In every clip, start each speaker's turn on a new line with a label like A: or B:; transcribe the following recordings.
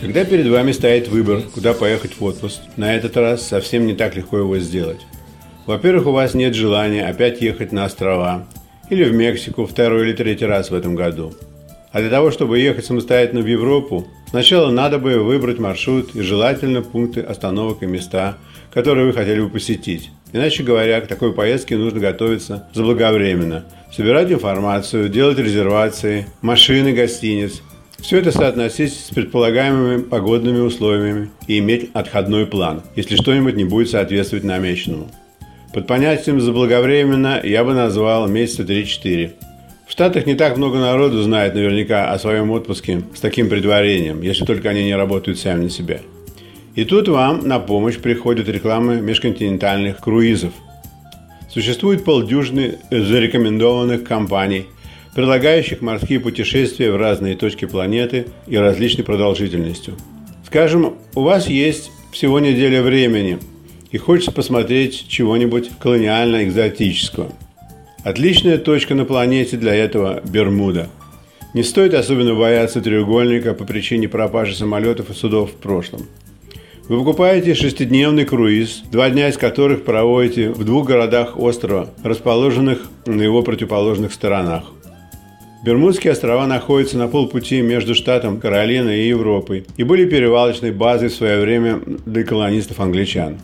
A: Когда перед вами стоит выбор, куда поехать в отпуск, на этот раз совсем не так легко его сделать. Во-первых, у вас нет желания опять ехать на острова или в Мексику второй или третий раз в этом году. А для того, чтобы ехать самостоятельно в Европу, сначала надо бы выбрать маршрут и желательно пункты остановок и места, которые вы хотели бы посетить. Иначе говоря, к такой поездке нужно готовиться заблаговременно, собирать информацию, делать резервации, машины, гостиниц. Все это соотносить с предполагаемыми погодными условиями и иметь отходной план, если что-нибудь не будет соответствовать намеченному. Под понятием «заблаговременно» я бы назвал месяца 3-4. В Штатах не так много народу знает наверняка о своем отпуске с таким предварением, если только они не работают сами на себя. И тут вам на помощь приходят рекламы межконтинентальных круизов. Существует полдюжины зарекомендованных компаний, предлагающих морские путешествия в разные точки планеты и различной продолжительностью. Скажем, у вас есть всего неделя времени и хочется посмотреть чего-нибудь колониально-экзотического. Отличная точка на планете для этого – Бермуда. Не стоит особенно бояться треугольника по причине пропажи самолетов и судов в прошлом. Вы покупаете шестидневный круиз, два дня из которых проводите в двух городах острова, расположенных на его противоположных сторонах. Бермудские острова находятся на полпути между штатом Каролина и Европой и были перевалочной базой в свое время для колонистов-англичан.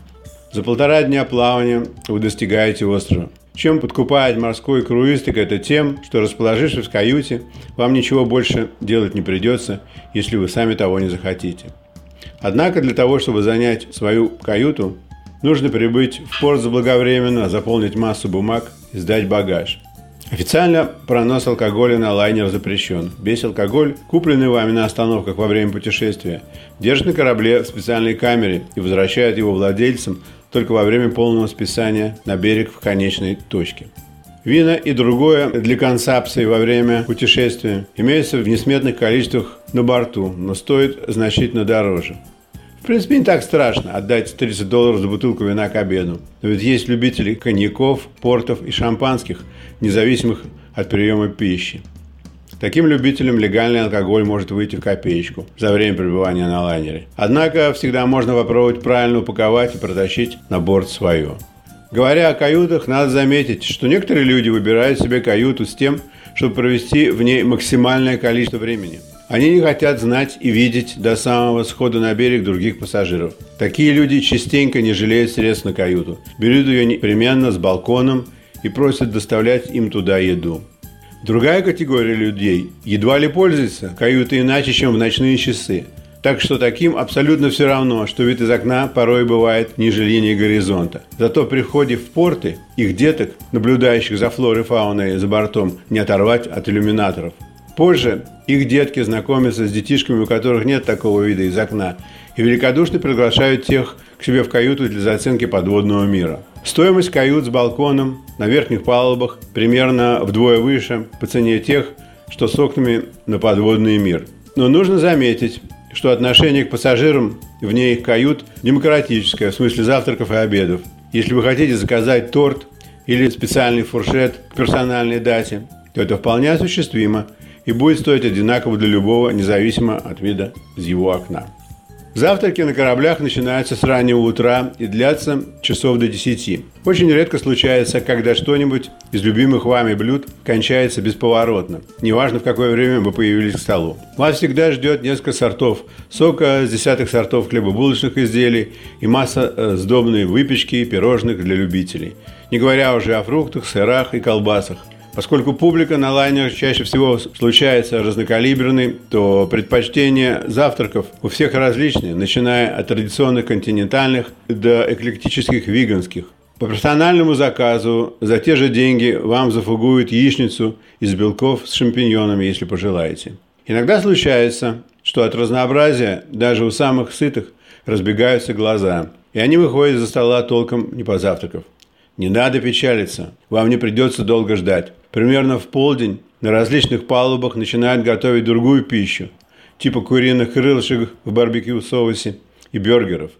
A: За полтора дня плавания вы достигаете острова. Чем подкупает морской круиз, так это тем, что расположившись в каюте, вам ничего больше делать не придется, если вы сами того не захотите. Однако для того, чтобы занять свою каюту, нужно прибыть в порт заблаговременно, заполнить массу бумаг и сдать багаж. Официально пронос алкоголя на лайнер запрещен. Весь алкоголь, купленный вами на остановках во время путешествия, держит на корабле в специальной камере и возвращает его владельцам только во время полного списания на берег в конечной точке. Вина и другое для консапции во время путешествия имеются в несметных количествах на борту, но стоит значительно дороже. В принципе, не так страшно отдать 30 долларов за бутылку вина к обеду. Но ведь есть любители коньяков, портов и шампанских, независимых от приема пищи. Таким любителям легальный алкоголь может выйти в копеечку за время пребывания на лайнере. Однако всегда можно попробовать правильно упаковать и протащить на борт свое. Говоря о каютах, надо заметить, что некоторые люди выбирают себе каюту с тем, чтобы провести в ней максимальное количество времени. Они не хотят знать и видеть до самого схода на берег других пассажиров. Такие люди частенько не жалеют средств на каюту, берут ее непременно с балконом и просят доставлять им туда еду. Другая категория людей едва ли пользуется каютой иначе, чем в ночные часы. Так что таким абсолютно все равно, что вид из окна порой бывает ниже линии горизонта. Зато при входе в порты их деток, наблюдающих за флорой и фауной за бортом, не оторвать от иллюминаторов. Позже их детки знакомятся с детишками, у которых нет такого вида из окна, и великодушно приглашают тех к себе в каюту для заценки подводного мира. Стоимость кают с балконом на верхних палубах примерно вдвое выше по цене тех, что с окнами на подводный мир. Но нужно заметить, что отношение к пассажирам вне их кают демократическое, в смысле завтраков и обедов. Если вы хотите заказать торт или специальный фуршет к персональной дате, то это вполне осуществимо и будет стоить одинаково для любого, независимо от вида из его окна. Завтраки на кораблях начинаются с раннего утра и длятся часов до 10. Очень редко случается, когда что-нибудь из любимых вами блюд кончается бесповоротно. Неважно, в какое время вы появились к столу. Вас всегда ждет несколько сортов сока с десятых сортов хлебобулочных изделий и масса э, сдобной выпечки и пирожных для любителей. Не говоря уже о фруктах, сырах и колбасах. Поскольку публика на лайнерах чаще всего случается разнокалиберной, то предпочтения завтраков у всех различные, начиная от традиционных континентальных до эклектических виганских. По персональному заказу за те же деньги вам зафугуют яичницу из белков с шампиньонами, если пожелаете. Иногда случается, что от разнообразия даже у самых сытых разбегаются глаза, и они выходят за стола толком не позавтракав. Не надо печалиться, вам не придется долго ждать. Примерно в полдень на различных палубах начинают готовить другую пищу, типа куриных крылышек в барбекю соусе и бюргеров.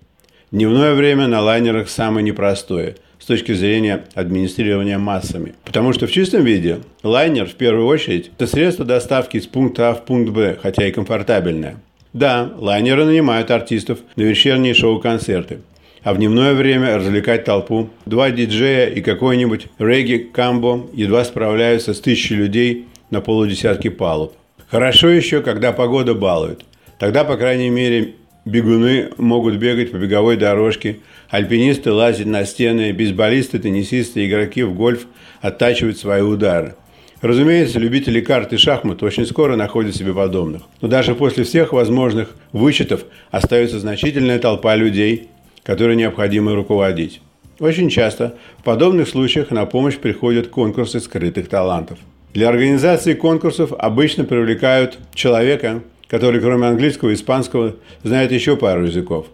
A: Дневное время на лайнерах самое непростое с точки зрения администрирования массами. Потому что в чистом виде лайнер, в первую очередь, это средство доставки из пункта А в пункт Б, хотя и комфортабельное. Да, лайнеры нанимают артистов на вечерние шоу-концерты, а в дневное время развлекать толпу. Два диджея и какой-нибудь регги-камбо едва справляются с тысячей людей на полудесятки палуб. Хорошо еще, когда погода балует. Тогда, по крайней мере, бегуны могут бегать по беговой дорожке, альпинисты лазить на стены, бейсболисты, теннисисты, игроки в гольф оттачивают свои удары. Разумеется, любители карт и шахмат очень скоро находят себе подобных. Но даже после всех возможных вычетов остается значительная толпа людей, которой необходимо руководить. Очень часто в подобных случаях на помощь приходят конкурсы скрытых талантов. Для организации конкурсов обычно привлекают человека, который кроме английского и испанского знает еще пару языков.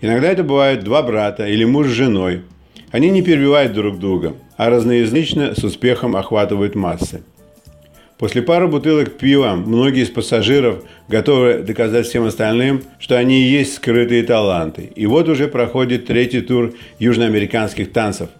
A: Иногда это бывают два брата или муж с женой. Они не перебивают друг друга, а разноязычно с успехом охватывают массы. После пары бутылок пива многие из пассажиров готовы доказать всем остальным, что они и есть скрытые таланты. И вот уже проходит третий тур южноамериканских танцев.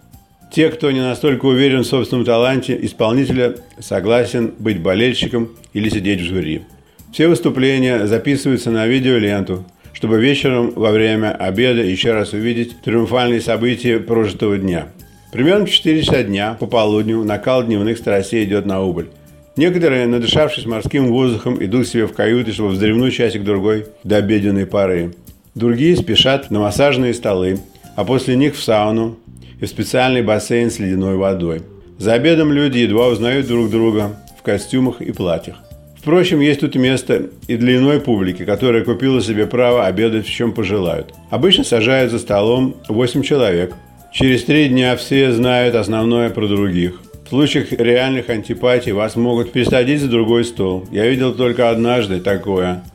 A: Те, кто не настолько уверен в собственном таланте, исполнителя согласен быть болельщиком или сидеть в жюри. Все выступления записываются на видеоленту, чтобы вечером во время обеда еще раз увидеть триумфальные события прожитого дня. Примерно в 4 часа дня по полудню накал дневных страстей идет на убыль. Некоторые, надышавшись морским воздухом, идут себе в каюты, чтобы вздремнуть часик-другой до обеденной поры. Другие спешат на массажные столы, а после них в сауну и в специальный бассейн с ледяной водой. За обедом люди едва узнают друг друга в костюмах и платьях. Впрочем, есть тут место и для иной публики, которая купила себе право обедать в чем пожелают. Обычно сажают за столом 8 человек. Через три дня все знают основное про других. В случаях реальных антипатий вас могут пересадить за другой стол. Я видел только однажды такое.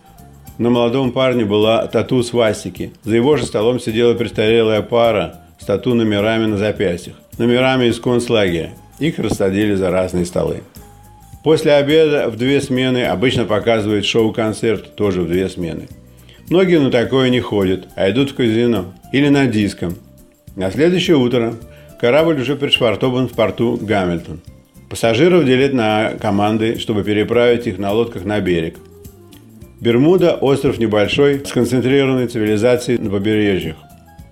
A: На молодом парне была тату свастики. За его же столом сидела престарелая пара с тату номерами на запястьях. Номерами из концлагеря. Их рассадили за разные столы. После обеда в две смены обычно показывают шоу-концерт, тоже в две смены. Многие на такое не ходят, а идут в казино или на диском. На следующее утро Корабль уже пришвартован в порту Гамильтон. Пассажиров делят на команды, чтобы переправить их на лодках на берег. Бермуда – остров небольшой, сконцентрированной цивилизацией на побережьях.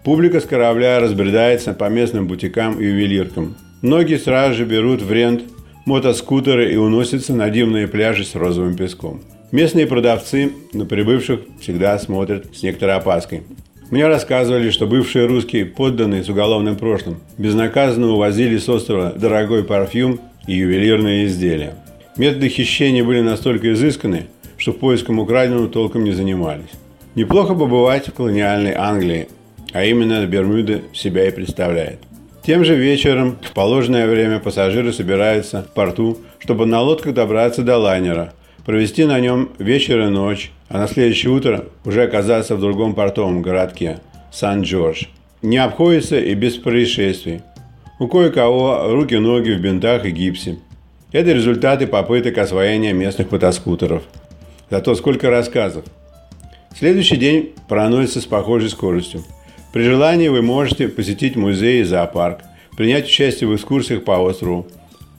A: Публика с корабля разбредается по местным бутикам и ювелиркам. Многие сразу же берут в рент мотоскутеры и уносятся на дивные пляжи с розовым песком. Местные продавцы на прибывших всегда смотрят с некоторой опаской. Мне рассказывали, что бывшие русские подданные с уголовным прошлым безнаказанно увозили с острова дорогой парфюм и ювелирные изделия. Методы хищения были настолько изысканы, что поиском украденного толком не занимались. Неплохо побывать в колониальной Англии, а именно Бермуды себя и представляет. Тем же вечером в положенное время пассажиры собираются в порту, чтобы на лодках добраться до лайнера, провести на нем вечер и ночь, а на следующее утро уже оказаться в другом портовом городке – Сан-Джордж. Не обходится и без происшествий. У кое-кого руки-ноги в бинтах и гипсе. Это результаты попыток освоения местных мотоскутеров. Зато сколько рассказов. Следующий день проносится с похожей скоростью. При желании вы можете посетить музей и зоопарк, принять участие в экскурсиях по острову,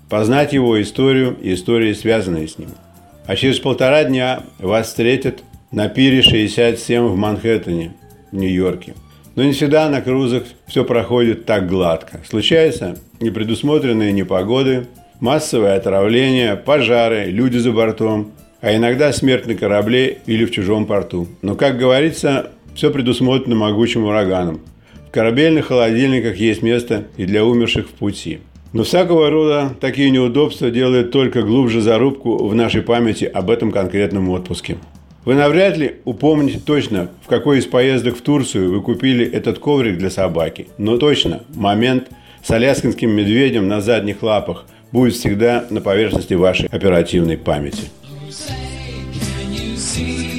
A: познать его историю и истории, связанные с ним – а через полтора дня вас встретят на пире 67 в Манхэттене, в Нью-Йорке. Но не всегда на крузах все проходит так гладко. Случаются непредусмотренные непогоды, массовое отравление, пожары, люди за бортом, а иногда смерть на корабле или в чужом порту. Но, как говорится, все предусмотрено могучим ураганом. В корабельных холодильниках есть место и для умерших в пути – но всякого рода такие неудобства делают только глубже зарубку в нашей памяти об этом конкретном отпуске. Вы навряд ли упомните точно, в какой из поездок в Турцию вы купили этот коврик для собаки. Но точно, момент с аляскинским медведем на задних лапах будет всегда на поверхности вашей оперативной памяти. see